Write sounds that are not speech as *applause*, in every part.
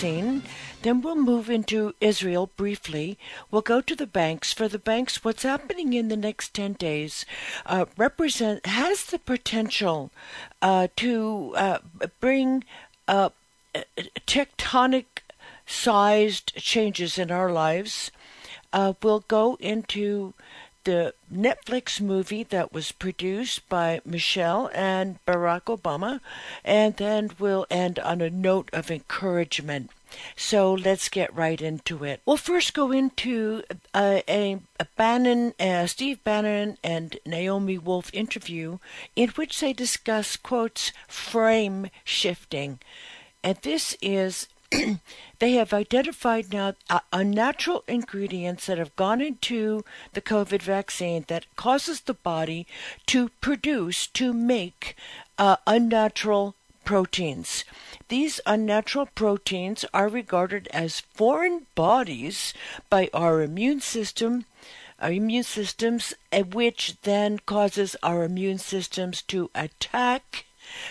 Then we'll move into Israel briefly. We'll go to the banks. For the banks, what's happening in the next 10 days uh, represent has the potential uh, to uh, bring tectonic sized changes in our lives. Uh, we'll go into the Netflix movie that was produced by Michelle and Barack Obama, and then we'll end on a note of encouragement. So let's get right into it. We'll first go into a, a, a Bannon, uh, Steve Bannon and Naomi Wolf interview in which they discuss, quotes, frame shifting. And this is *clears throat* they have identified now uh, unnatural ingredients that have gone into the COVID vaccine that causes the body to produce, to make uh, unnatural proteins. These unnatural proteins are regarded as foreign bodies by our immune system our immune systems, uh, which then causes our immune systems to attack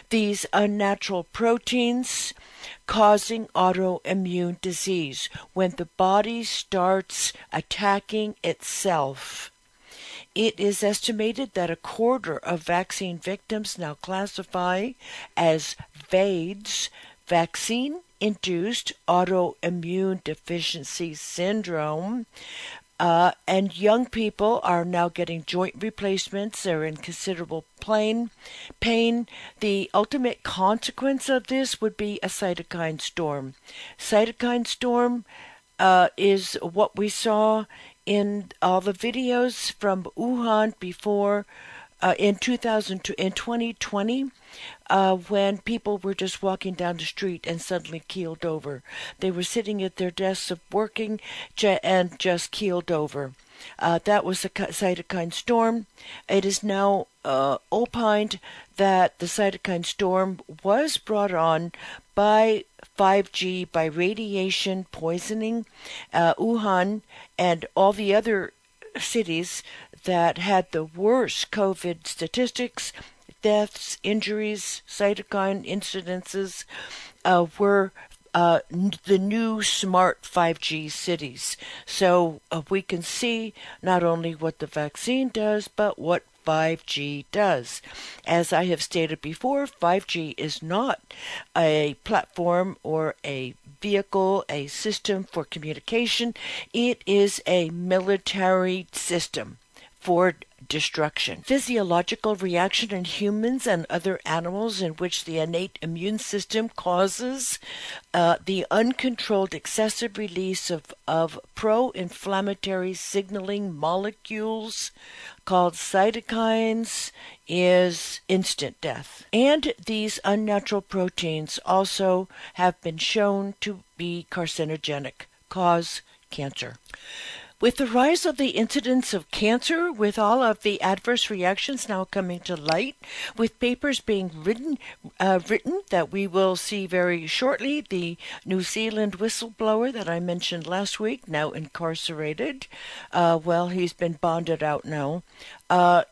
these unnatural proteins causing autoimmune disease when the body starts attacking itself. It is estimated that a quarter of vaccine victims now classify as VAIDS, vaccine induced autoimmune deficiency syndrome, uh, and young people are now getting joint replacements. They're in considerable pain. Pain. The ultimate consequence of this would be a cytokine storm. Cytokine storm uh, is what we saw in all the videos from Wuhan before uh, in 2000 in 2020 uh, when people were just walking down the street and suddenly keeled over. They were sitting at their desks of working and just keeled over. Uh, that was a cytokine storm. It is now uh, opined that the cytokine storm was brought on by 5G, by radiation poisoning. Uh, Wuhan and all the other cities that had the worst COVID statistics, deaths, injuries, cytokine incidences, uh, were uh, the new smart 5G cities. So uh, we can see not only what the vaccine does, but what 5G does. As I have stated before, 5G is not a platform or a vehicle, a system for communication. It is a military system for destruction. Physiological reaction in humans and other animals in which the innate immune system causes uh, the uncontrolled excessive release of, of pro inflammatory signaling molecules called cytokines is instant death. And these unnatural proteins also have been shown to be carcinogenic, cause cancer. With the rise of the incidence of cancer, with all of the adverse reactions now coming to light, with papers being written, uh, written that we will see very shortly, the New Zealand whistleblower that I mentioned last week, now incarcerated, uh, well, he's been bonded out now. Uh,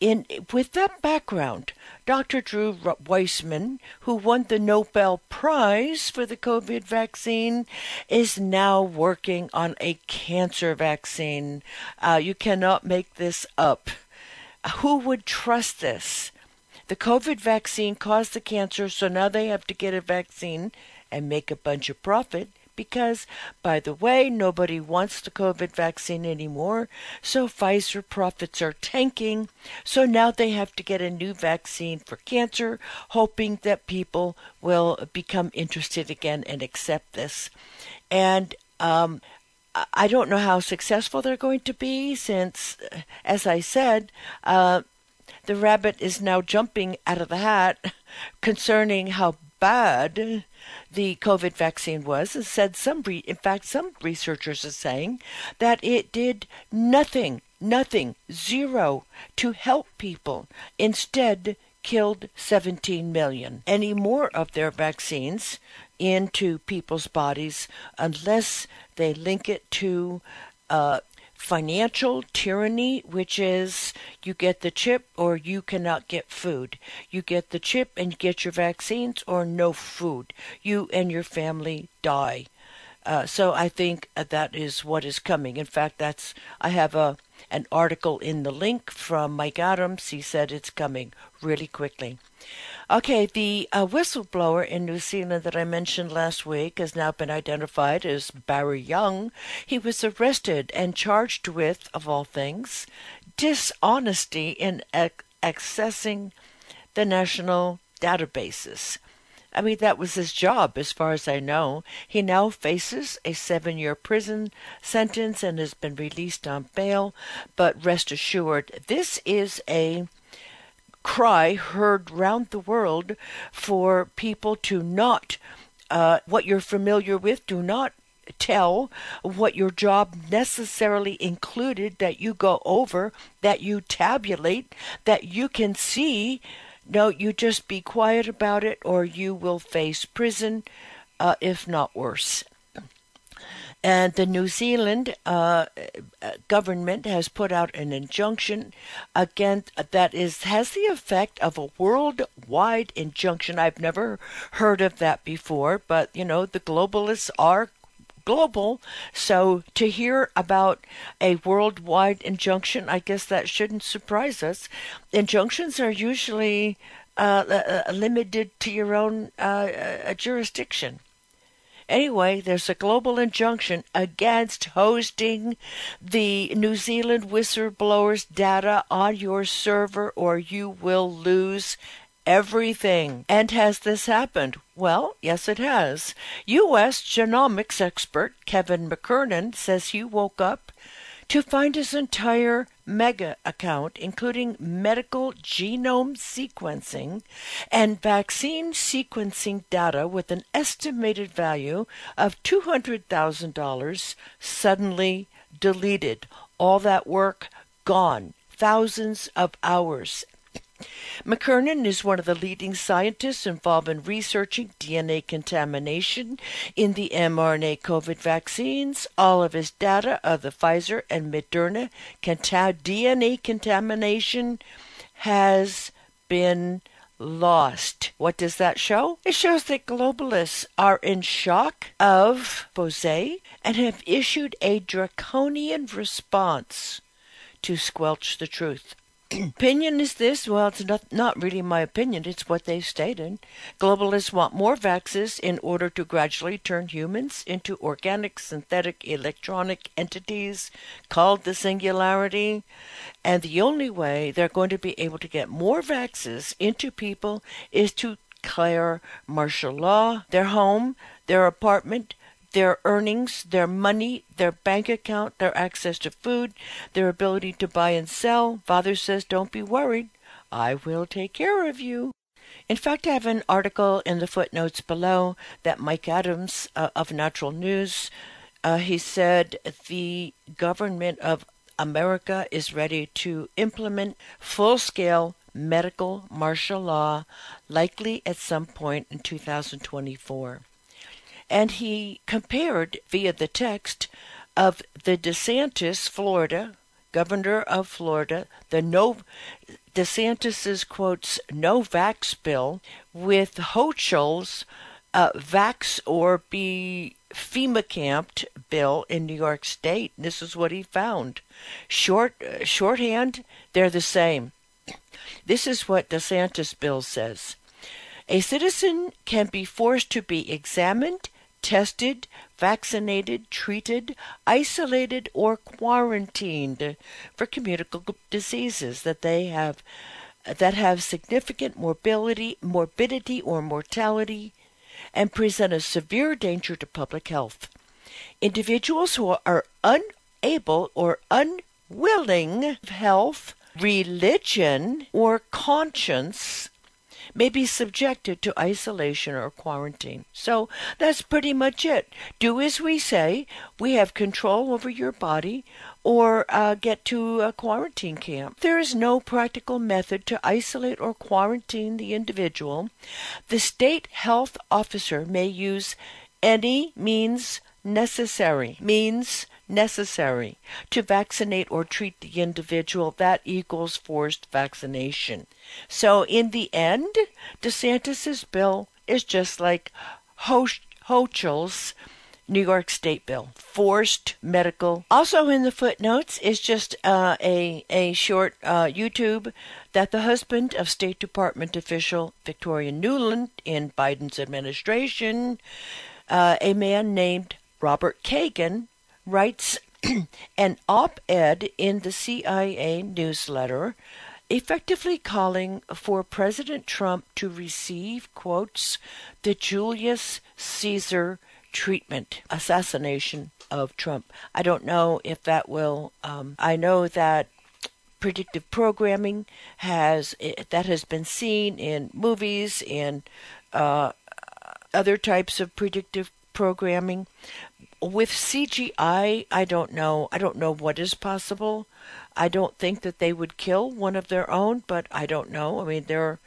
in with that background, Dr. Drew Weissman, who won the Nobel Prize for the COVID vaccine, is now working on a cancer vaccine. Uh, you cannot make this up. Who would trust this? The COVID vaccine caused the cancer, so now they have to get a vaccine and make a bunch of profit because, by the way, nobody wants the COVID vaccine anymore, so Pfizer profits are tanking. So now they have to get a new vaccine for cancer, hoping that people will become interested again and accept this. And um, I don't know how successful they're going to be since, as I said, uh, the rabbit is now jumping out of the hat *laughs* concerning how bad the COVID vaccine was, and said some, re- in fact, some researchers are saying that it did nothing, nothing, zero to help people. Instead, killed 17 million. Any more of their vaccines into people's bodies unless they link it to uh, financial tyranny, which is you get the chip or you cannot get food. You get the chip and get your vaccines or no food. You and your family die. Uh, so I think that is what is coming. In fact, that's I have a an article in the link from Mike Adams. He said it's coming really quickly. Okay, the uh, whistleblower in New Zealand that I mentioned last week has now been identified as Barry Young. He was arrested and charged with, of all things, dishonesty in ac- accessing the national databases. I mean, that was his job, as far as I know. He now faces a seven year prison sentence and has been released on bail. But rest assured, this is a cry heard round the world for people to not, uh, what you're familiar with, do not tell what your job necessarily included that you go over, that you tabulate, that you can see no, you just be quiet about it, or you will face prison, uh, if not worse. And the New Zealand uh, government has put out an injunction against that is has the effect of a worldwide injunction. I've never heard of that before, but you know the globalists are global. So to hear about a worldwide injunction, I guess that shouldn't surprise us. Injunctions are usually uh, uh, uh limited to your own uh, uh, jurisdiction. Anyway, there's a global injunction against hosting the New Zealand whistleblowers' data on your server, or you will lose everything. And has this happened? Well, yes, it has. U.S. genomics expert Kevin McKernan says he woke up to find his entire mega account, including medical genome sequencing and vaccine sequencing data with an estimated value of $200,000, suddenly deleted. All that work gone. Thousands of hours McKernan is one of the leading scientists involved in researching DNA contamination in the mRNA COVID vaccines. All of his data of the Pfizer and Moderna DNA contamination has been lost. What does that show? It shows that globalists are in shock of Bose and have issued a draconian response to squelch the truth *clears throat* opinion is this? Well, it's not, not really my opinion. It's what they've stated. Globalists want more vaccines in order to gradually turn humans into organic, synthetic, electronic entities called the singularity. And the only way they're going to be able to get more vaccines into people is to declare martial law, their home, their apartment, their earnings, their money, their bank account, their access to food, their ability to buy and sell. Father says, Don't be worried. I will take care of you. In fact, I have an article in the footnotes below that Mike Adams uh, of Natural News, uh, he said the government of America is ready to implement full scale medical martial law, likely at some point in 2024 and he compared via the text of the DeSantis, Florida, governor of Florida, the no DeSantis's quotes no vax bill with Hochul's uh, vax or be FEMA camped bill in New York State. This is what he found. Short uh, shorthand, they're the same. This is what DeSantis bill says. A citizen can be forced to be examined tested, vaccinated, treated, isolated, or quarantined for communicable diseases that they have that have significant morbidity, morbidity or mortality and present a severe danger to public health. Individuals who are unable or unwilling of health, religion, or conscience may be subjected to isolation or quarantine. So that's pretty much it. Do as we say. We have control over your body or uh, get to a quarantine camp. There is no practical method to isolate or quarantine the individual. The state health officer may use any means necessary means necessary to vaccinate or treat the individual. That equals forced vaccination. So in the end desantis's bill is just like Hochul's New York State bill, forced medical. Also in the footnotes is just uh, a a short uh, YouTube that the husband of State Department official Victoria Nuland in Biden's administration, uh, a man named Robert Kagan, writes *clears throat* an op-ed in the CIA newsletter effectively calling for President Trump to receive, quotes, the Julius Caesar treatment, assassination of Trump. I don't know if that will. Um, I know that predictive programming has that has been seen in movies and uh, other types of predictive programming. With CGI, I don't know. I don't know what is possible. I don't think that they would kill one of their own, but I don't know. I mean, they're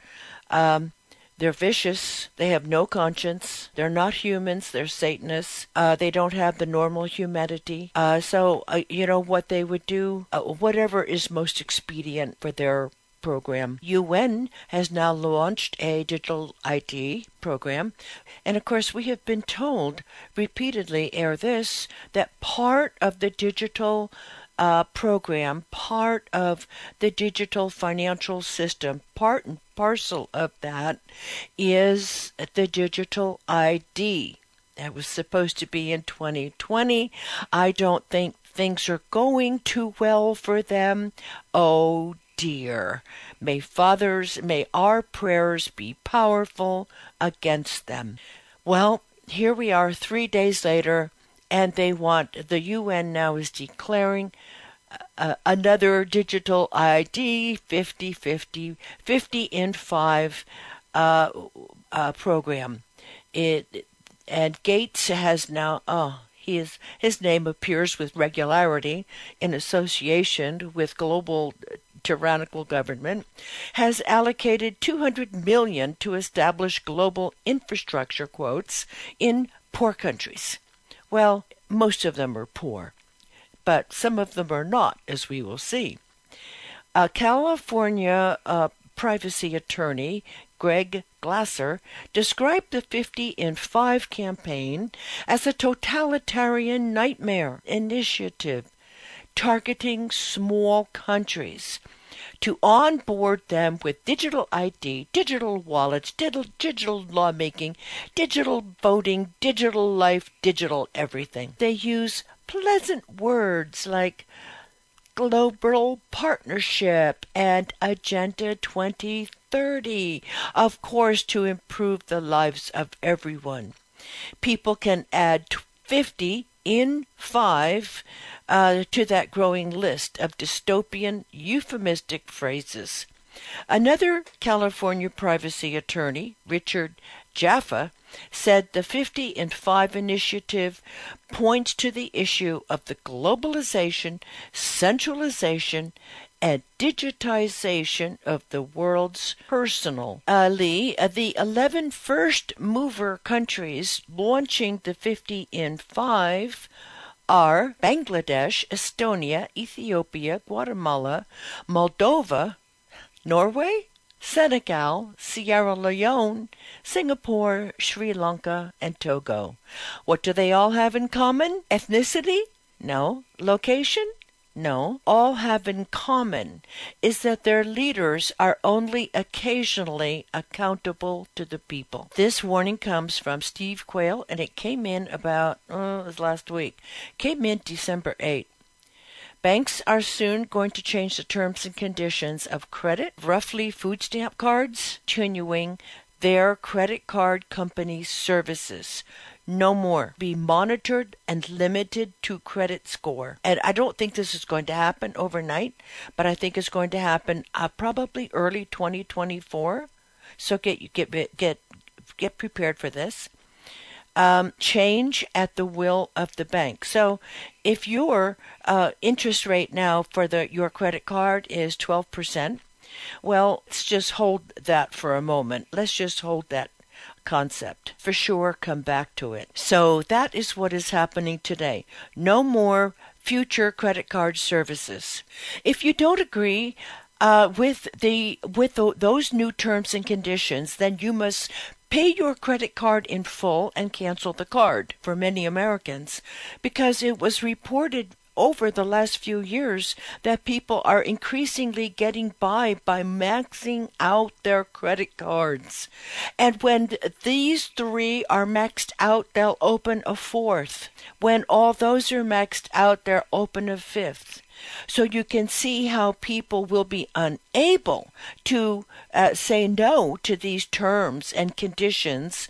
um, they're vicious. They have no conscience. They're not humans. They're Satanists. Uh, they don't have the normal humanity. Uh, so, uh, you know, what they would do, uh, whatever is most expedient for their program. UN has now launched a digital ID program. And of course, we have been told repeatedly ere this that part of the digital uh, program, part of the digital financial system, part and parcel of that is the digital ID. That was supposed to be in 2020. I don't think things are going too well for them. Oh dear. May fathers, may our prayers be powerful against them. Well, here we are three days later, and they want, the UN now is declaring uh, another digital ID 50 50 50 in 5 uh, uh, program. It and Gates has now oh his his name appears with regularity in association with global tyrannical government has allocated 200 million to establish global infrastructure quotes in poor countries. Well, most of them are poor but some of them are not, as we will see. A California uh, privacy attorney, Greg Glaser, described the 50 in 5 campaign as a totalitarian nightmare initiative targeting small countries to onboard them with digital ID, digital wallets, digital, lawmaking, digital voting, digital life, digital everything. They use pleasant words like global partnership and Agenda 2030, of course, to improve the lives of everyone. People can add 50 in 5 uh, to that growing list of dystopian euphemistic phrases. Another California privacy attorney, Richard Jaffe, said the 50 in 5 initiative points to the issue of the globalization, centralization, and digitization of the world's personal. Ali, uh, the 11 first mover countries launching the 50 in 5 are Bangladesh, Estonia, Ethiopia, Guatemala, Moldova, Norway, Senegal, Sierra Leone, Singapore, Sri Lanka, and Togo. What do they all have in common? Ethnicity? No. Location? No. All have in common is that their leaders are only occasionally accountable to the people. This warning comes from Steve Quayle, and it came in about, oh, it was last week. Came in December 8. Banks are soon going to change the terms and conditions of credit, roughly food stamp cards, continuing their credit card company services. No more. Be monitored and limited to credit score. And I don't think this is going to happen overnight, but I think it's going to happen uh, probably early 2024. So get get get get prepared for this um, change at the will of the bank. So, if your uh, interest rate now for the your credit card is twelve percent, well, let's just hold that for a moment. Let's just hold that concept. For sure, come back to it. So that is what is happening today. No more future credit card services. If you don't agree, uh, with the with the, those new terms and conditions, then you must pay your credit card in full and cancel the card for many Americans because it was reported over the last few years that people are increasingly getting by by maxing out their credit cards. And when these three are maxed out, they'll open a fourth. When all those are maxed out, they'll open a fifth. So you can see how people will be unable to uh, say no to these terms and conditions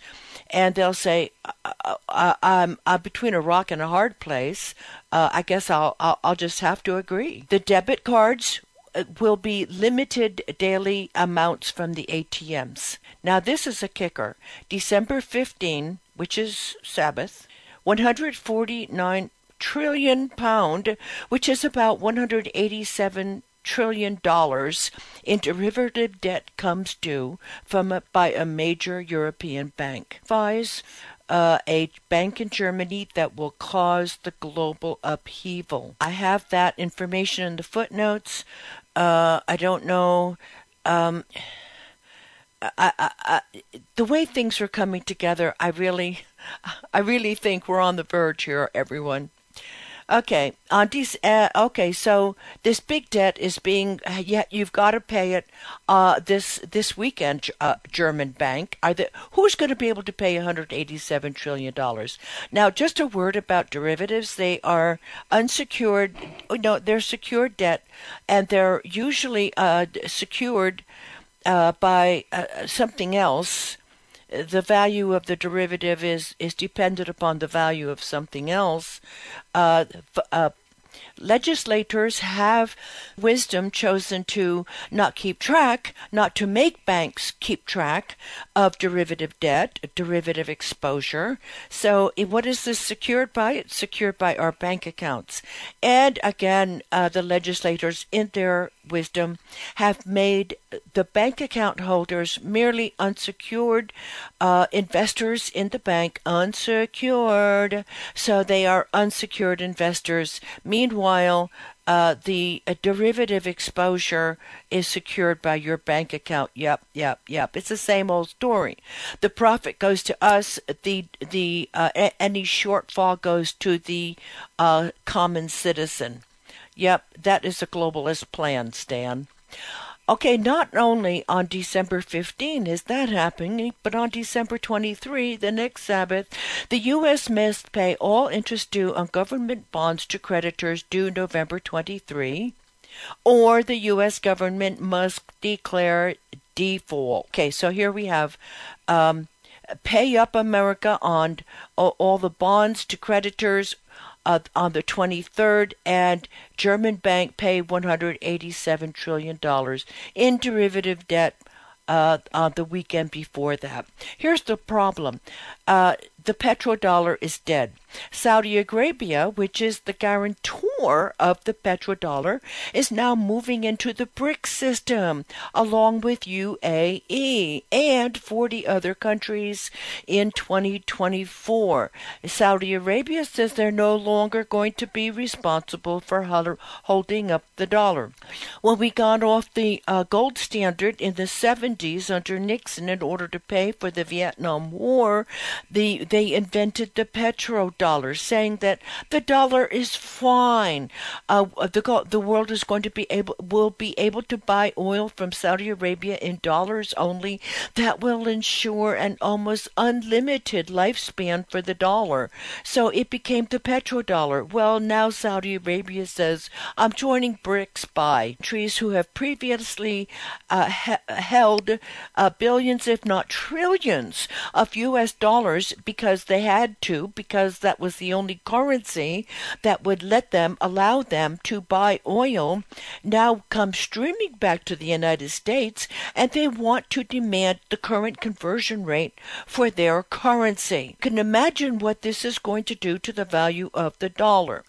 and they'll say, uh, uh, "I'm, I'm between a rock and a hard place. Uh, I guess I'll, I'll I'll just have to agree." The debit cards uh, will be limited daily amounts from the ATMs. Now this is a kicker. December 15, which is Sabbath, 149 trillion pound, which is about 187 trillion dollars in derivative debt comes due from a, by a major European bank. FIS, uh, a bank in Germany that will cause the global upheaval. I have that information in the footnotes. Uh, I don't know. Um, I, I, I, the way things are coming together, I really, *laughs* I really think we're on the verge here, everyone. Okay, on these, uh, okay, so this big debt is being yet you've got to pay it uh, this this weekend. Uh, German bank are the who's going to be able to pay 187 trillion dollars? Now, just a word about derivatives. They are unsecured. No, they're secured debt, and they're usually uh, secured uh, by uh, something else the value of the derivative is is dependent upon the value of something else. Uh, uh, legislators have wisdom chosen to not keep track, not to make banks keep track of derivative debt, derivative exposure. So, what is this secured by? It's secured by our bank accounts. And again, uh, the legislators, in their wisdom, have made the bank account holders merely unsecured uh, investors in the bank, unsecured. So they are unsecured investors. Meanwhile, uh, the uh, derivative exposure is secured by your bank account. Yep, yep, yep. It's the same old story. The profit goes to us. The the uh, any shortfall goes to the uh, common citizen. Yep, that is a globalist plan, Stan. Okay, not only on December 15 is that happening, but on December 23, the next Sabbath, the U.S. must pay all interest due on government bonds to creditors due November 23, or the U.S. government must declare default. Okay, so here we have um, Pay Up America on all the bonds to creditors uh, on the 23rd, and German bank pay 187 trillion dollars in derivative debt uh, on the weekend before that. Here's the problem: uh, the petrodollar is dead. Saudi Arabia, which is the guarantor of the petrodollar, is now moving into the BRICS system along with UAE and 40 other countries in 2024. Saudi Arabia says they're no longer going to be responsible for holding up the dollar. When we got off the uh, gold standard in the 70s under Nixon in order to pay for the Vietnam War, the they invented the petrodollar, saying that the dollar is fine. Uh, the the world is going to be able will be able to buy oil from Saudi Arabia in dollars only. That will ensure an almost unlimited lifespan for the dollar. So it became the petrodollar. Well, now Saudi Arabia says I'm joining BRICS by countries who have previously uh, he- held uh, billions, if not trillions, of U.S. dollars because they had to, because that was the only currency that would let them, allow them to buy oil, now come streaming back to the United States and they want to demand the current conversion rate for their currency. You can imagine what this is going to do to the value of the dollar.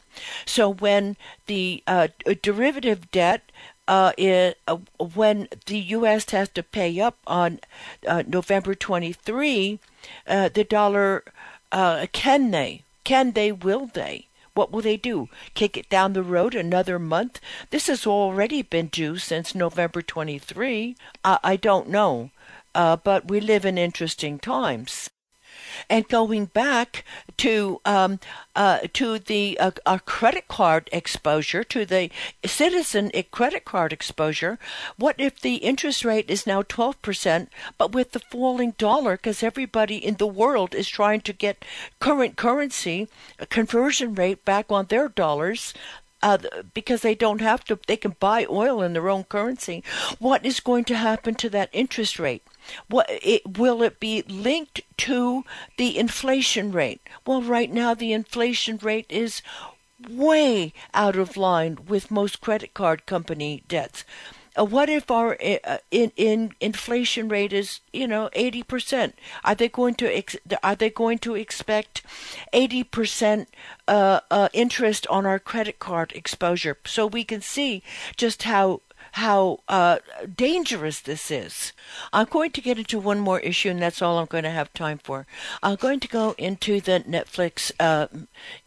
So when the uh, derivative debt uh, it, uh, when the U.S. has to pay up on uh, November 23, uh, the dollar. Uh, can they? Can they? Will they? What will they do? Kick it down the road another month? This has already been due since November 23. I, I don't know. Uh, but we live in interesting times and going back to um, uh, to the uh, our credit card exposure, to the citizen credit card exposure. What if the interest rate is now twelve percent, but with the falling dollar, because everybody in the world is trying to get current currency conversion rate back on their dollars, uh, because they don't have to, they can buy oil in their own currency. What is going to happen to that interest rate? What it, will it be linked to the inflation rate? Well, right now the inflation rate is way out of line with most credit card company debts. Uh, what if our uh, in, in inflation rate is you know eighty percent? Are they going to ex- are they going to expect eighty percent uh, uh, interest on our credit card exposure? So we can see just how how uh, dangerous this is. I'm going to get into one more issue, and that's all I'm going to have time for. I'm going to go into the Netflix uh,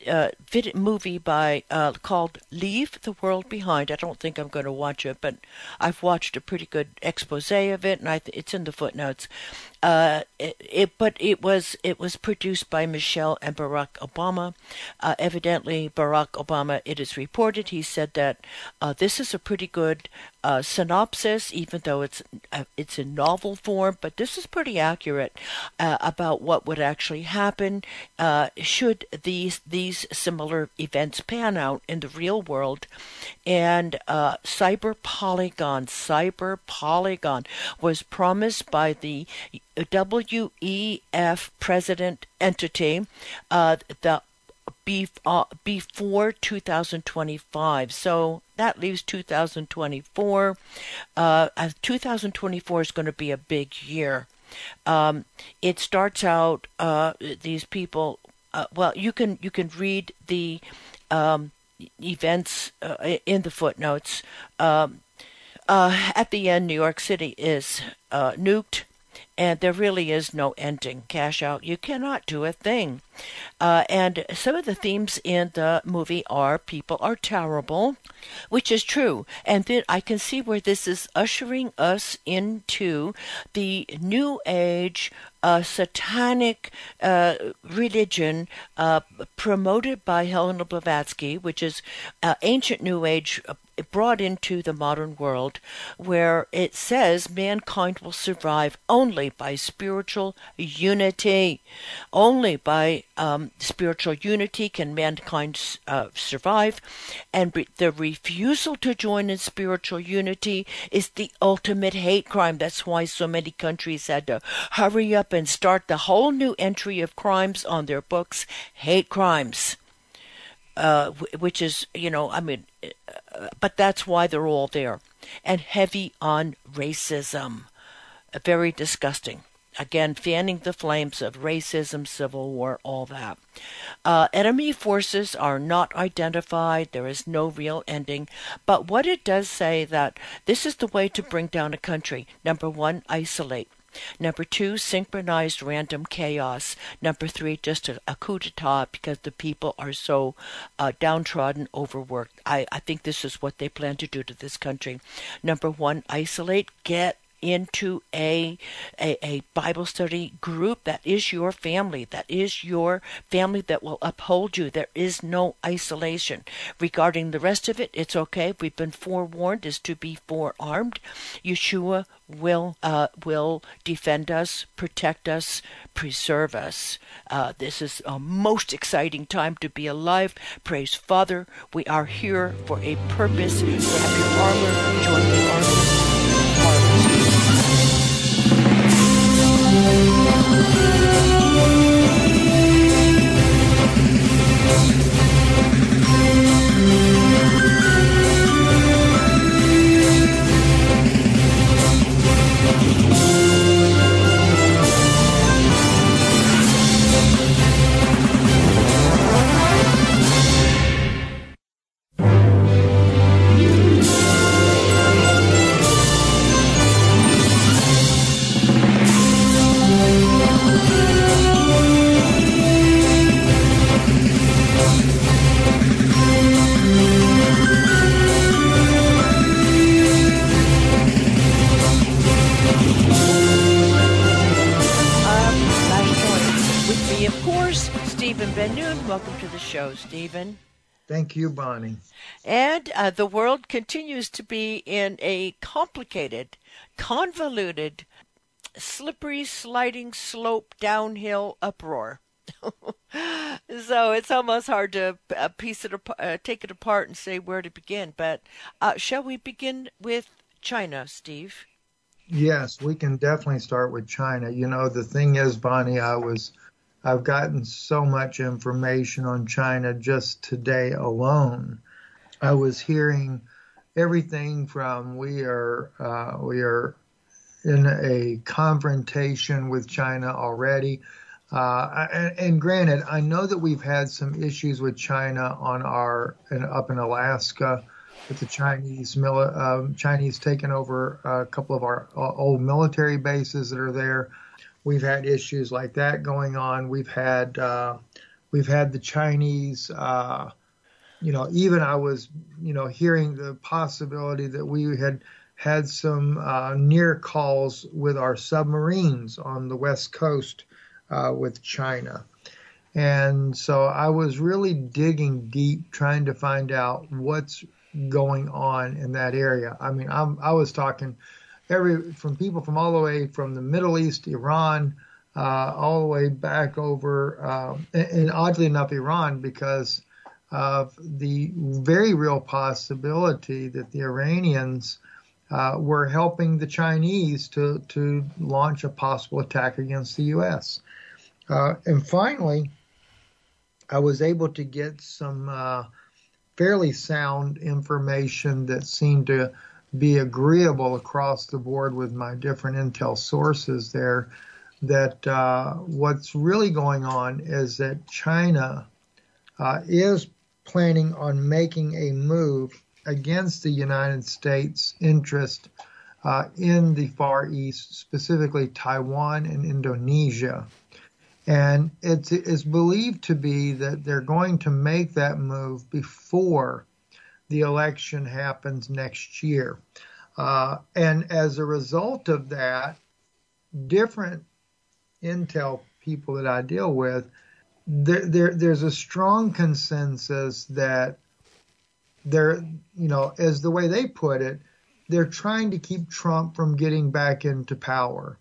uh, vid- movie by uh, called "Leave the World Behind." I don't think I'm going to watch it, but I've watched a pretty good expose of it, and th- it's in the footnotes. Uh, it, it, but it was it was produced by Michelle and Barack Obama. Uh, evidently, Barack Obama. It is reported he said that uh, this is a pretty good uh, synopsis, even though it's uh, it's in novel form. But this is pretty accurate uh, about what would actually happen should these these similar events pan out in the real world. And cyber polygon, cyber polygon was promised by the WEF president entity, uh, uh, before 2025. So that leaves 2024. Uh, 2024 is going to be a big year. Um, it starts out uh, these people. Uh, well, you can you can read the um, events uh, in the footnotes. Um, at the end, New York City is nuked and there really is no ending. Cash out, you cannot do a thing. Uh, and some of the themes in the movie are people are terrible, which is true. And then I can see where this is ushering us into the new age uh, satanic uh, religion uh, promoted by Helena Blavatsky, which is uh, ancient New Age uh, brought into the modern world, where it says mankind will survive only by spiritual unity. Only by um, spiritual unity can mankind uh, survive, and re- the refusal to join in spiritual unity is the ultimate hate crime. That's why so many countries had to hurry up and start the whole new entry of crimes on their books hate crimes. Uh, which is, you know, I mean, uh, but that's why they're all there. And heavy on racism. Very disgusting. Again, fanning the flames of racism, civil war, all that. Uh, enemy forces are not identified. There is no real ending. But what it does say that this is the way to bring down a country. Number one, isolate. Number two, synchronized random chaos. Number three, just a, a coup d'etat because the people are so uh, downtrodden, overworked. I, I think this is what they plan to do to this country. Number one, isolate, get into a, a, a Bible study group that is your family, that is your family that will uphold you. There is no isolation. Regarding the rest of it, it's okay. We've been forewarned is to be forearmed. Yeshua will uh, will defend us, protect us, preserve us. Uh, this is a most exciting time to be alive. Praise Father. We are here for a purpose. Your armor, join Thank you, Bonnie. And uh, the world continues to be in a complicated, convoluted, slippery, sliding slope downhill uproar. *laughs* so it's almost hard to uh, piece it, uh, take it apart and say where to begin. But uh, shall we begin with China, Steve? Yes, we can definitely start with China. You know, the thing is, Bonnie, I was, I've gotten so much information on China just today alone. I was hearing everything from we are, uh, we are in a confrontation with China already. Uh, and, and, granted, I know that we've had some issues with China on our up in Alaska with the Chinese mili- um, Chinese taking over a couple of our uh, old military bases that are there. We've had issues like that going on. We've had uh, we've had the Chinese. Uh, you know, even I was you know hearing the possibility that we had had some uh, near calls with our submarines on the west coast uh, with China. And so I was really digging deep, trying to find out what's going on in that area. I mean, I'm, i was talking every from people from all the way from the Middle East, Iran, uh, all the way back over, uh, and, and, oddly enough, Iran, because of the very real possibility that the Iranians uh, were helping the Chinese to to launch a possible attack against the U.S. Uh, and finally, I was able to get some uh, fairly sound information that seemed to be agreeable across the board with my different intel sources there that uh, what's really going on is that China uh, is planning on making a move against the United States interest uh, in the Far East, specifically Taiwan and Indonesia. And it's, it's believed to be that they're going to make that move before the election happens next year. Uh, and as a result of that, different intel people that I deal with, there, there, there's a strong consensus that they're, you know, as the way they put it, they're trying to keep Trump from getting back into power.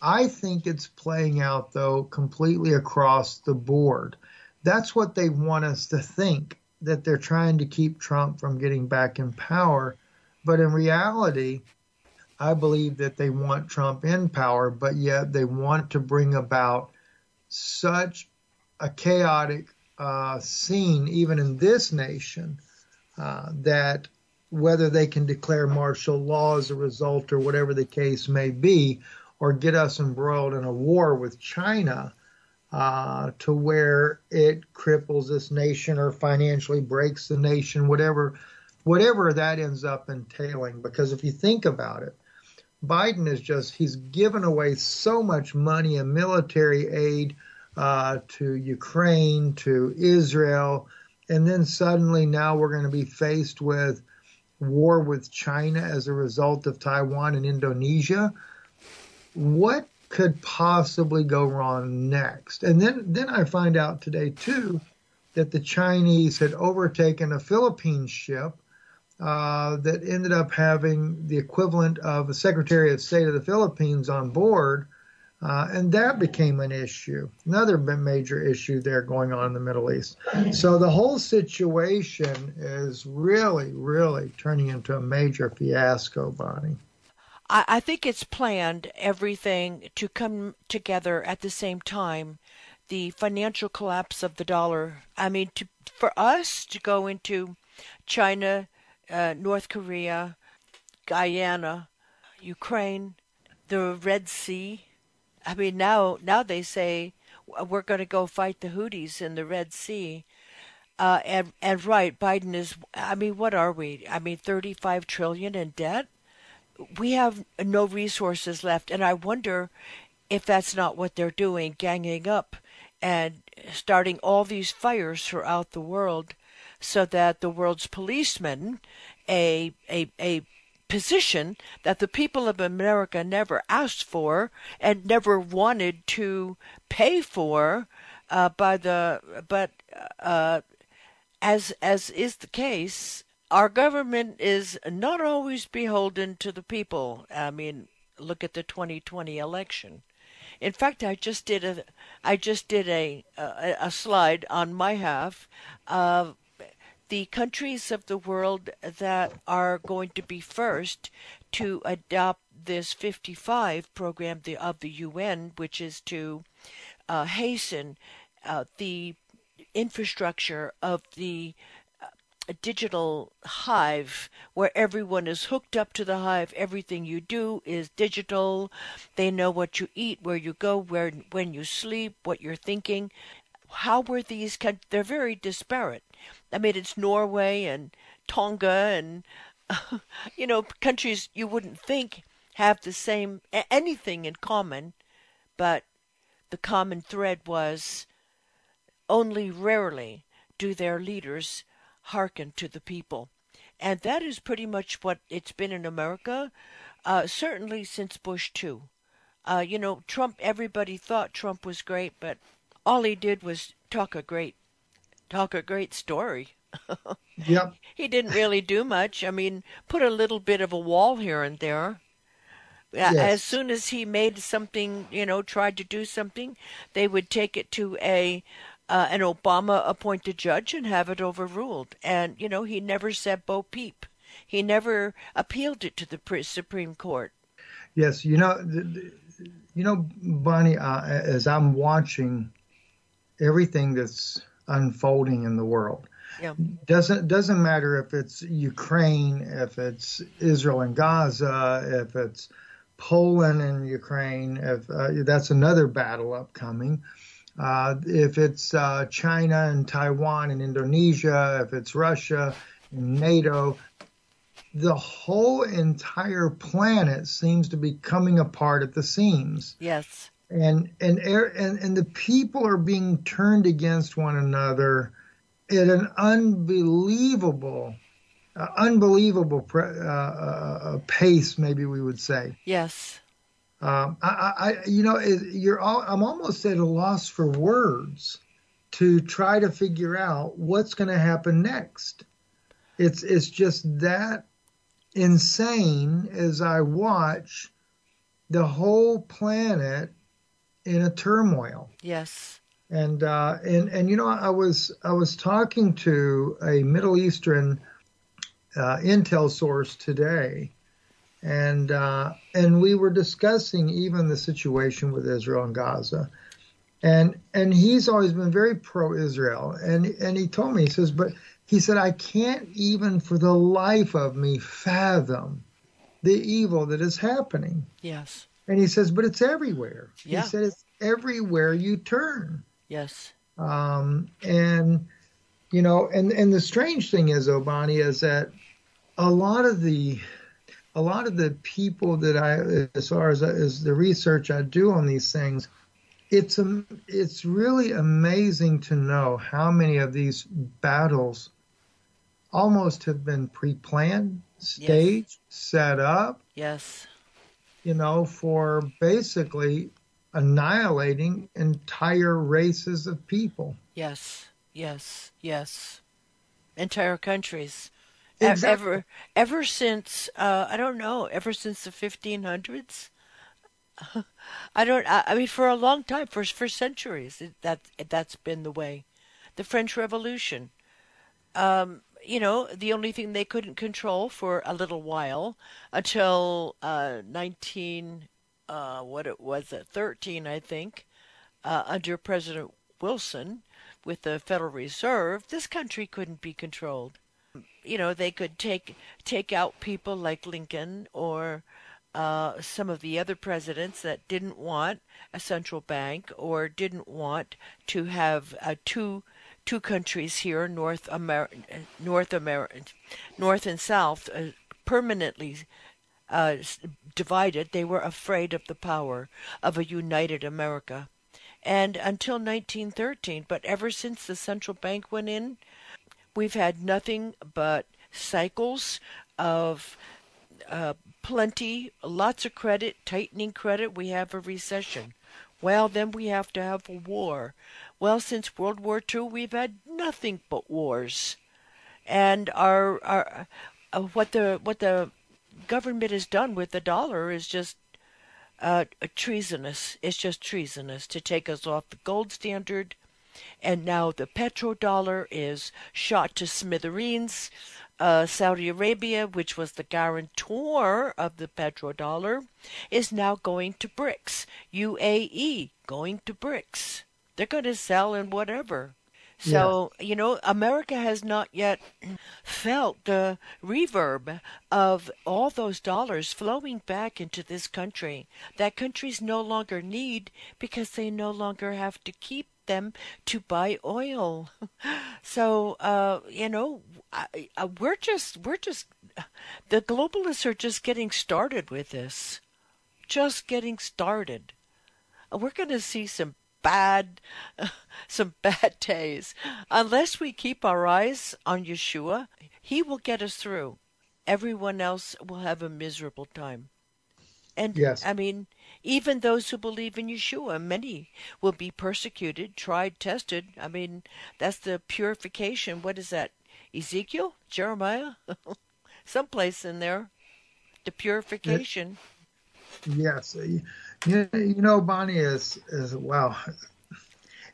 I think it's playing out, though, completely across the board. That's what they want us to think that they're trying to keep Trump from getting back in power. But in reality, I believe that they want Trump in power, but yet they want to bring about such a chaotic uh, scene, even in this nation, uh, that whether they can declare martial law as a result or whatever the case may be, or get us embroiled in a war with China uh, to where it cripples this nation or financially breaks the nation, whatever, whatever that ends up entailing. Because if you think about it, Biden is just, he's given away so much money and military aid uh, to Ukraine, to Israel, and then suddenly now we're going to be faced with war with China as a result of Taiwan and Indonesia what could possibly go wrong next? And then, then I find out today too that the Chinese had overtaken a Philippine ship uh, that ended up having the equivalent of a Secretary of State of the Philippines on board. Uh, and that became an issue, another major issue there going on in the Middle East. So the whole situation is really, really turning into a major fiasco, Bonnie. I, I think it's planned everything to come together at the same time. The financial collapse of the dollar. I mean, to, for us to go into China, uh, North Korea, Guyana, Ukraine, the Red Sea. I mean, now now they say we're going to go fight the Houthis in the Red Sea. Uh, and and right, Biden is. I mean, what are we? I mean, thirty-five trillion in debt we have no resources left. And I wonder if that's not what they're doing, ganging up and starting all these fires throughout the world so that the world's policemen, a, a, a position that the people of America never asked for and never wanted to pay for, uh, by the but uh, as as is the case, our government is not always beholden to the people. I mean, look at the 2020 election. In fact, I just did a I just did a a, a slide on my half of the countries of the world that are going to be first to adopt this 55 program of the UN, which is to uh, hasten uh, the infrastructure of the uh, digital hive where everyone is hooked up to the hive. Everything you do is digital. They know what you eat where you go where when you sleep what you're thinking. How were these they're very disparate. I mean it's norway and tonga and *laughs* you know countries you wouldn't think have the same anything in common but the common thread was only rarely do their leaders hearken to the people. And that is pretty much what it's been in America, uh, certainly since Bush too. Uh, you know, Trump, everybody thought Trump was great, but all he did was talk a great, talk a great story. *laughs* yep. He didn't really do much. I mean, put a little bit of a wall here and there. Yes. As soon as he made something, you know, tried to do something, they would take it to a uh, an Obama appointed judge and have it overruled. And, you know, he never said Bo Peep. He never appealed it to the Supreme Court. Yes, you know, you know, Bonnie, uh, as I'm watching everything that's unfolding in the world, yeah. doesn't doesn't matter if it's Ukraine, if it's Israel and Gaza, if it's Poland and Ukraine, if uh, that's another battle upcoming. Uh, if it's uh, China and Taiwan and Indonesia, if it's Russia and NATO, the whole entire planet seems to be coming apart at the seams. Yes. And and and and the people are being turned against one another at an unbelievable, uh, unbelievable uh, uh, pace. Maybe we would say. Yes. Um, I, I, you know, you're all, I'm almost at a loss for words to try to figure out what's going to happen next. It's it's just that insane as I watch the whole planet in a turmoil. Yes. And uh, and and you know, I was I was talking to a Middle Eastern uh, intel source today and uh, and we were discussing even the situation with Israel and Gaza, and and he's always been very pro-Israel, and and he told me he says, but he said I can't even for the life of me fathom the evil that is happening. Yes. And he says, but it's everywhere. Yeah. He said it's everywhere you turn. Yes. Um, and you know, and and the strange thing is, Obani, is that a lot of the a lot of the people that I, as far as, as the research I do on these things, it's um, it's really amazing to know how many of these battles almost have been pre-planned, staged, yes. set up. Yes. You know, for basically annihilating entire races of people. Yes. Yes. Yes. Entire countries. Exactly. Ever, ever since uh, I don't know, ever since the 1500s. *laughs* I don't. I, I, mean, for a long time, for for centuries, it, that that's been the way. The French Revolution. Um, you know, the only thing they couldn't control for a little while until uh, 19, uh, what it was, at 13, I think, uh, under President Wilson with the Federal Reserve, this country couldn't be controlled you know, they could take take out people like Lincoln or uh, some of the other presidents that didn't want a central bank or didn't want to have uh, two two countries here, North America, North America, North and South, uh, permanently uh, divided. They were afraid of the power of a united America, and until 1913. But ever since the central bank went in, we've had nothing but cycles of uh, plenty, lots of credit, tightening credit. We have a recession. Well, then we have to have a war. Well, since World War II, we've had nothing but wars, and our our uh, what the what the government has done with the dollar is just uh, treasonous. It's just treasonous to take us off the gold standard, and now the petrodollar is shot to smithereens. Uh, Saudi Arabia, which was the guarantor of the petrodollar, is now going to BRICS. UAE going to BRICS. They're going to sell in whatever. So, yeah. you know, America has not yet felt the reverb of all those dollars flowing back into this country that countries no longer need because they no longer have to keep them to buy oil. *laughs* so, uh, you know, I, I, we're just, we're just, the globalists are just getting started with this. Just getting started. We're going to see some bad, *laughs* some bad days. Unless we keep our eyes on Yeshua, He will get us through. Everyone else will have a miserable time. And yes. I mean, even those who believe in Yeshua, many will be persecuted, tried, tested. I mean, that's the purification. What is that? Ezekiel? Jeremiah? *laughs* Someplace in there. The purification. Yes. You, you know, Bonnie is is well.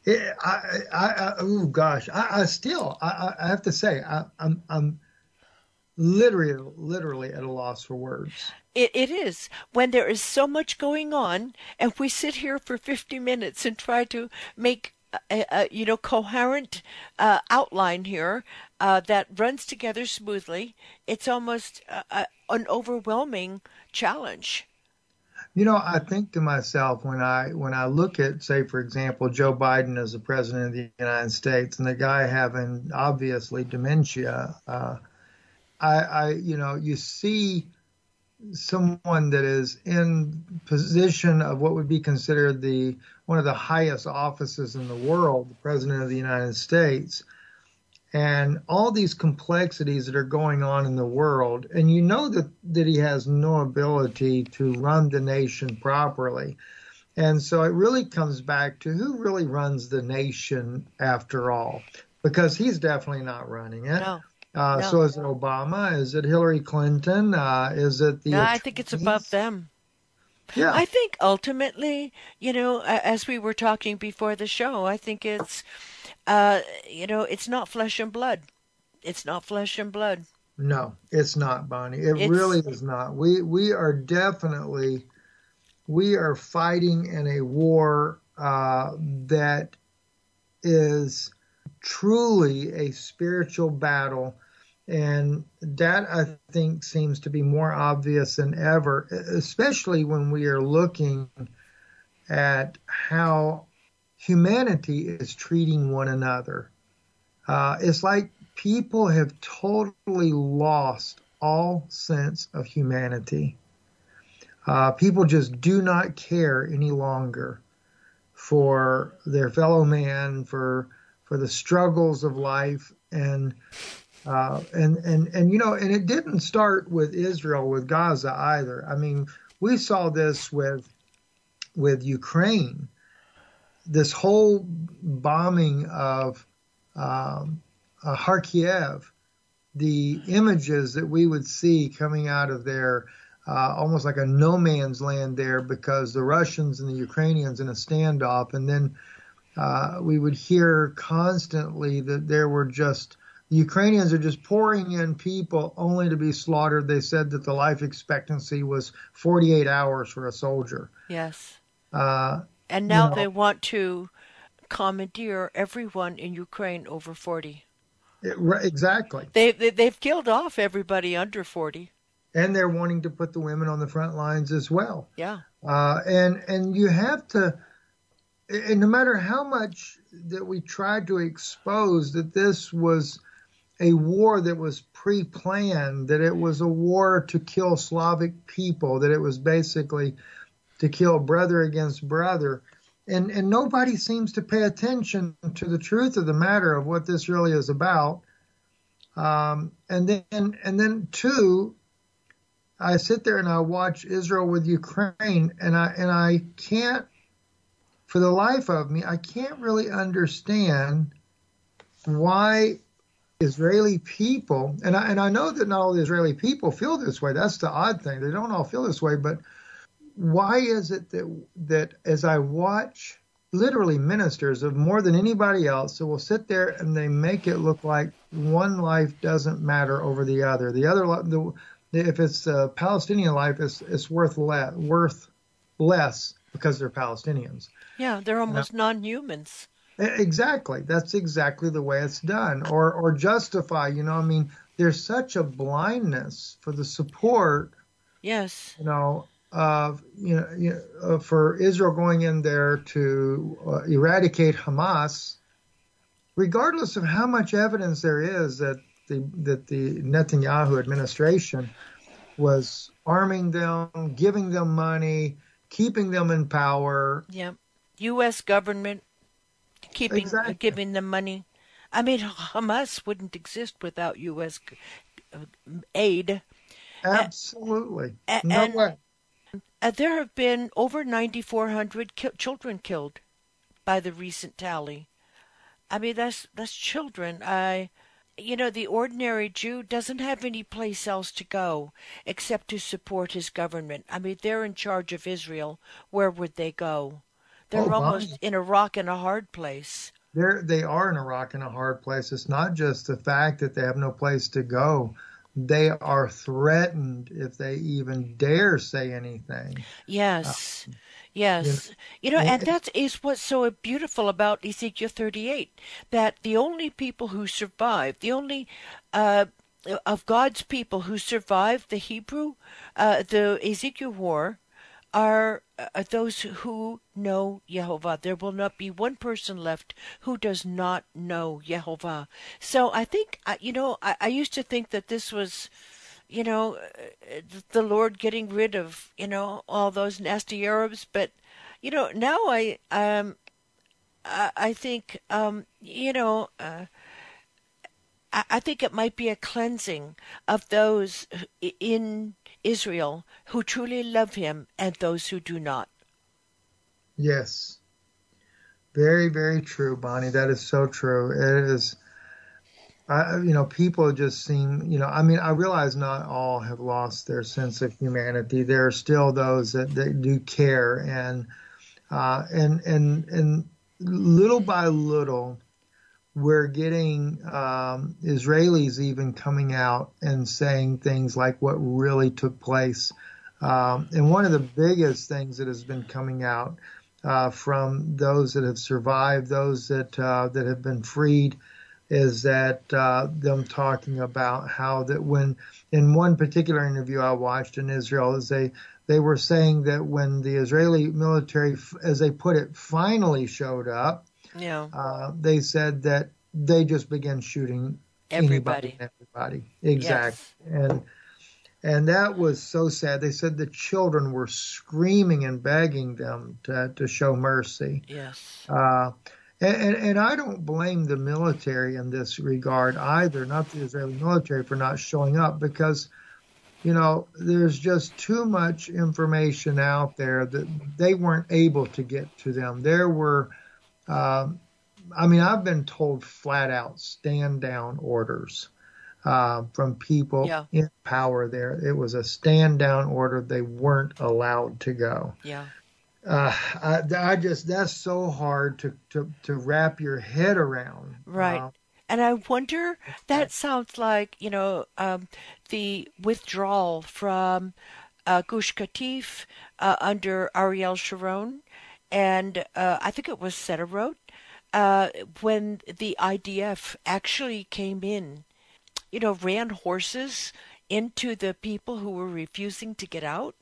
It, I, I, I, oh gosh, I, I still, I, I, have to say, I, I'm, I'm literally, literally at a loss for words. It, it is when there is so much going on, and we sit here for 50 minutes and try to make a, a you know coherent uh, outline here uh, that runs together smoothly. It's almost uh, an overwhelming challenge. You know, I think to myself when I when I look at, say, for example, Joe Biden as the president of the United States, and the guy having obviously dementia, uh, I, I, you know, you see someone that is in position of what would be considered the one of the highest offices in the world, the president of the United States, and all these complexities that are going on in the world. And you know that, that he has no ability to run the nation properly. And so it really comes back to who really runs the nation after all, because he's definitely not running it. No. Uh, no. So is it Obama? Is it Hillary Clinton? Uh, is it the? No, I think it's above them. Yeah. I think ultimately, you know, as we were talking before the show, I think it's uh, you know, it's not flesh and blood. It's not flesh and blood. No, it's not, Bonnie. It it's... really is not. We we are definitely we are fighting in a war uh, that is truly a spiritual battle. And that I think seems to be more obvious than ever, especially when we are looking at how humanity is treating one another. Uh, it's like people have totally lost all sense of humanity. Uh, people just do not care any longer for their fellow man, for for the struggles of life, and uh, and and and you know, and it didn't start with Israel with Gaza either. I mean, we saw this with with Ukraine. This whole bombing of um, uh, Kharkiv, the images that we would see coming out of there, uh, almost like a no man's land there, because the Russians and the Ukrainians in a standoff, and then uh, we would hear constantly that there were just the Ukrainians are just pouring in people only to be slaughtered. They said that the life expectancy was 48 hours for a soldier. Yes. Uh, and now you know, they want to commandeer everyone in Ukraine over 40. It, exactly. They, they, they've killed off everybody under 40. And they're wanting to put the women on the front lines as well. Yeah. Uh, and and you have to, and no matter how much that we tried to expose that this was a war that was pre-planned, that it was a war to kill Slavic people, that it was basically to kill brother against brother. And, and nobody seems to pay attention to the truth of the matter of what this really is about. Um, and then, and then two, I sit there and I watch Israel with Ukraine and I, and I can't, for the life of me, I can't really understand why Israeli people, and I, and I know that not all the Israeli people feel this way. That's the odd thing. They don't all feel this way, but why is it that that as I watch literally ministers of more than anybody else that will sit there and they make it look like one life doesn't matter over the other. The other, the, if it's a Palestinian life, it's, it's worth less, worth less because they're Palestinians. Yeah, they're almost non-humans. Exactly. That's exactly the way it's done. Or or justify, you know, I mean, there's such a blindness for the support. Yes. You know, of you know, you know uh, for Israel going in there to uh, eradicate Hamas, regardless of how much evidence there is that the that the Netanyahu administration was arming them, giving them money, keeping them in power. Yeah. U.S. government keeping Exactly. giving them money. I mean, Hamas wouldn't exist without U.S. uh, aid. Absolutely. no and- way. Uh, there have been over 9,400 ki- children killed by the recent tally. I mean, that's that's children. I, you know, the ordinary Jew doesn't have any place else to go except to support his government. I mean, they're in charge of Israel. Where would they go? They're Oh, almost in a rock and a hard place. They're they are in a rock and a hard place. It's not just the fact that they have no place to go. They are threatened if they even dare say anything. Yes. Yes. You know, and that is what's so beautiful about Ezekiel 38 that the only people who survived, the only uh, of God's people who survived the Hebrew, uh, the Ezekiel war, are uh, those who know Jehovah. There will not be one person left who does not know Jehovah. So I think, uh, you know, I, I used to think that this was you know, uh, the Lord getting rid of, you know, all those nasty Arabs. But, you know, now I, um, I, I think, um, you know, uh, I think it might be a cleansing of those in Israel who truly love Him and those who do not. Yes. Very, very true, Bonnie. That is so true. It is, I, you know, people just seem, you know, I mean, I realize not all have lost their sense of humanity. There are still those that, that do care and, uh, and, and, and little by little, we're getting um, Israelis even coming out and saying things like what really took place. Um, and one of the biggest things that has been coming out uh, from those that have survived, those that uh, that have been freed, is that uh, them talking about how that when in one particular interview I watched in Israel, is they they were saying that when the Israeli military, as they put it, finally showed up, Yeah. uh, they said that they just began shooting Everybody. anybody everybody. Exactly. And and that was so sad. They said the children were screaming and begging them to, to show mercy. Yes. Uh, and, and, and I don't blame the military in this regard either, not the Israeli military for not showing up because, you know, there's just too much information out there that they weren't able to get to them. There were, um, I mean, I've been told flat out stand down orders uh, from people Yeah. in power there. It was a stand down order. They weren't allowed to go Yeah. uh, I, I just that's so hard to, to, to wrap your head around. Right. Uh, And I wonder, that sounds like, you know, um, the withdrawal from uh, Gush Katif uh, under Ariel Sharon. And uh, I think it was Sederot, uh, when the IDF actually came in, you know, ran horses into the people who were refusing to get out.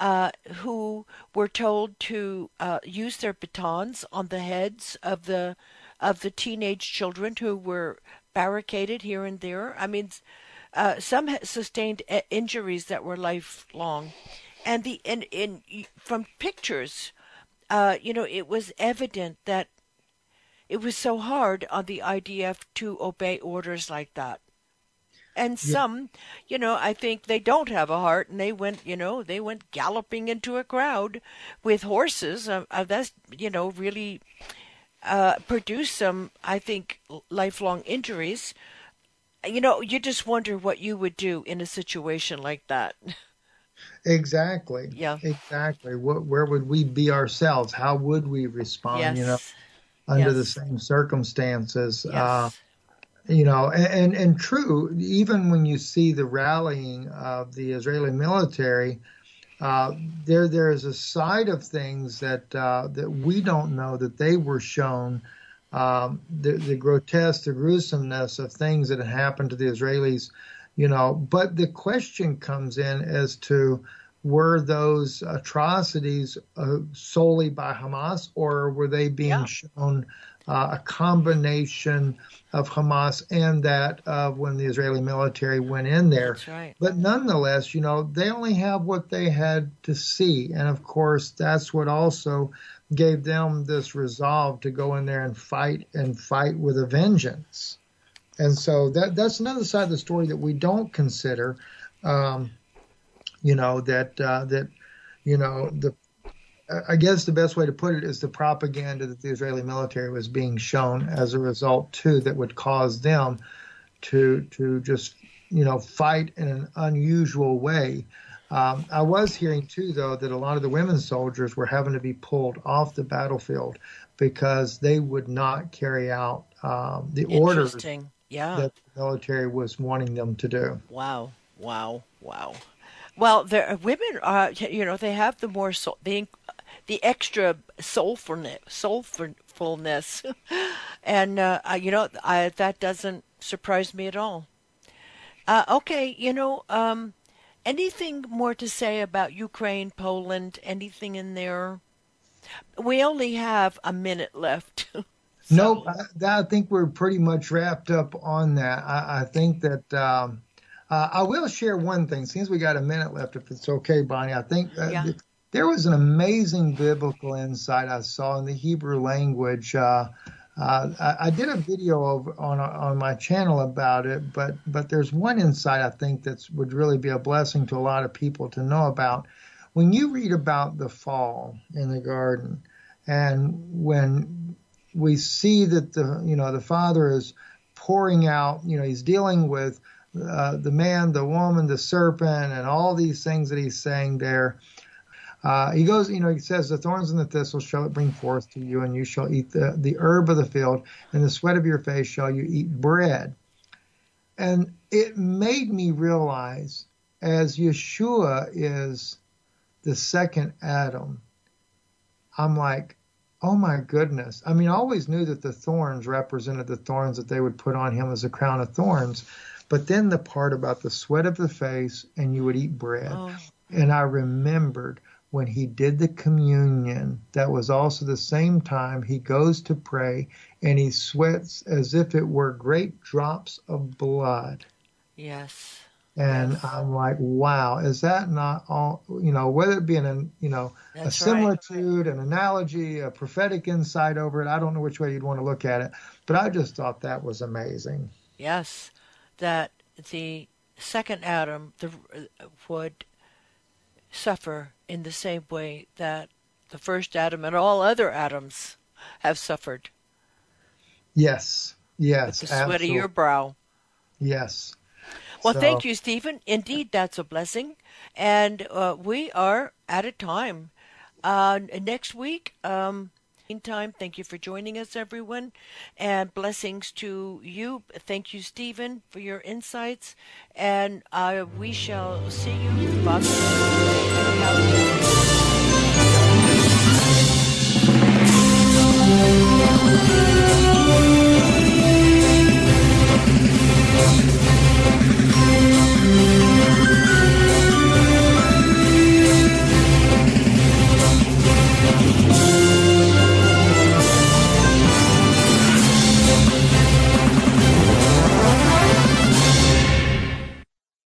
Uh, who were told to uh, use their batons on the heads of the of the teenage children who were barricaded here and there. I mean, uh, some sustained uh, injuries that were lifelong, and the and in from pictures, uh, you know, it was evident that it was so hard on the IDF to obey orders like that. And some, you know, I think they don't have a heart, and they went, you know, they went galloping into a crowd with horses. Uh, uh, that's, you know, really uh, produce some, I think, lifelong injuries. You know, you just wonder what you would do in a situation like that. *laughs* Exactly. Yeah. Exactly. What, where would we be ourselves? How would we respond? Yes. You know, under Yes. the same circumstances. Yes. Uh, you know, and, and and true. Even when you see the rallying of the Israeli military, uh, there there is a side of things that uh, that we don't know that they were shown. Um, the, the grotesque, the gruesomeness of things that had happened to the Israelis, you know. But the question comes in as to were those atrocities uh, solely by Hamas, or were they being Yeah. shown uh, a combination of Hamas and that of when the Israeli military went in there? Right. But nonetheless, you know, they only have what they had to see. And of course, that's what also gave them this resolve to go in there and fight and fight with a vengeance. And so that that's another side of the story that we don't consider. Um, you know that uh, that you know the I guess the best way to put it is the propaganda that the Israeli military was being shown as a result too that would cause them to to just you know fight in an unusual way. Um, I was hearing too though that a lot of the women soldiers were having to be pulled off the battlefield because they would not carry out um, the orders. Yeah. that the military was wanting them to do. Wow, wow, wow. Well, there women are you know they have the more soul, the the extra soulfulness, soulfulness, *laughs* and uh, you know I, that doesn't surprise me at all. Uh, okay, you know, um, anything more to say about Ukraine, Poland? Anything in there? We only have a minute left. *laughs* So- No, I, I think we're pretty much wrapped up on that. I, I think that um, uh, I will share one thing. Since we got a minute left, if it's okay, Bonnie, I think uh, Yeah. th- there was an amazing biblical insight I saw in the Hebrew language. Uh, uh, I, I did a video on on my channel about it, but but there's one insight I think that would really be a blessing to a lot of people to know about. When you read about the fall in the garden, and when we see that the you know the father is pouring out you know he's dealing with uh, the man the woman the serpent and all these things that he's saying there. Uh, he goes you know he says the thorns and the thistles shall it bring forth to you and you shall eat the, the herb of the field and the sweat of your face shall you eat bread. And it made me realize as yeshua is the second adam i'm like Oh my goodness. I mean, I always knew that the thorns represented the thorns that they would put on him as a crown of thorns. But then the part about the sweat of the face and you would eat bread. Oh, And I remembered when he did the communion, that was also the same time he goes to pray and he sweats as if it were great drops of blood. yes. And Yes. I'm like, wow, is that not all, you know, whether it be an, you know, a That's right. similitude, an analogy, a prophetic insight over it. I don't know which way you'd want to look at it, but I just thought that was amazing. Yes, that the second Adam the, uh, would suffer in the same way that the first Adam and all other Adams have suffered Yes, with yes, the sweat of your brow. yes. Well, So- thank you, Stephen. Indeed, that's a blessing. And uh, we are out of time. Uh, next week, um, meantime, thank you for joining us, everyone. And blessings to you. Thank you, Stephen, for your insights. And uh, we shall see you, a-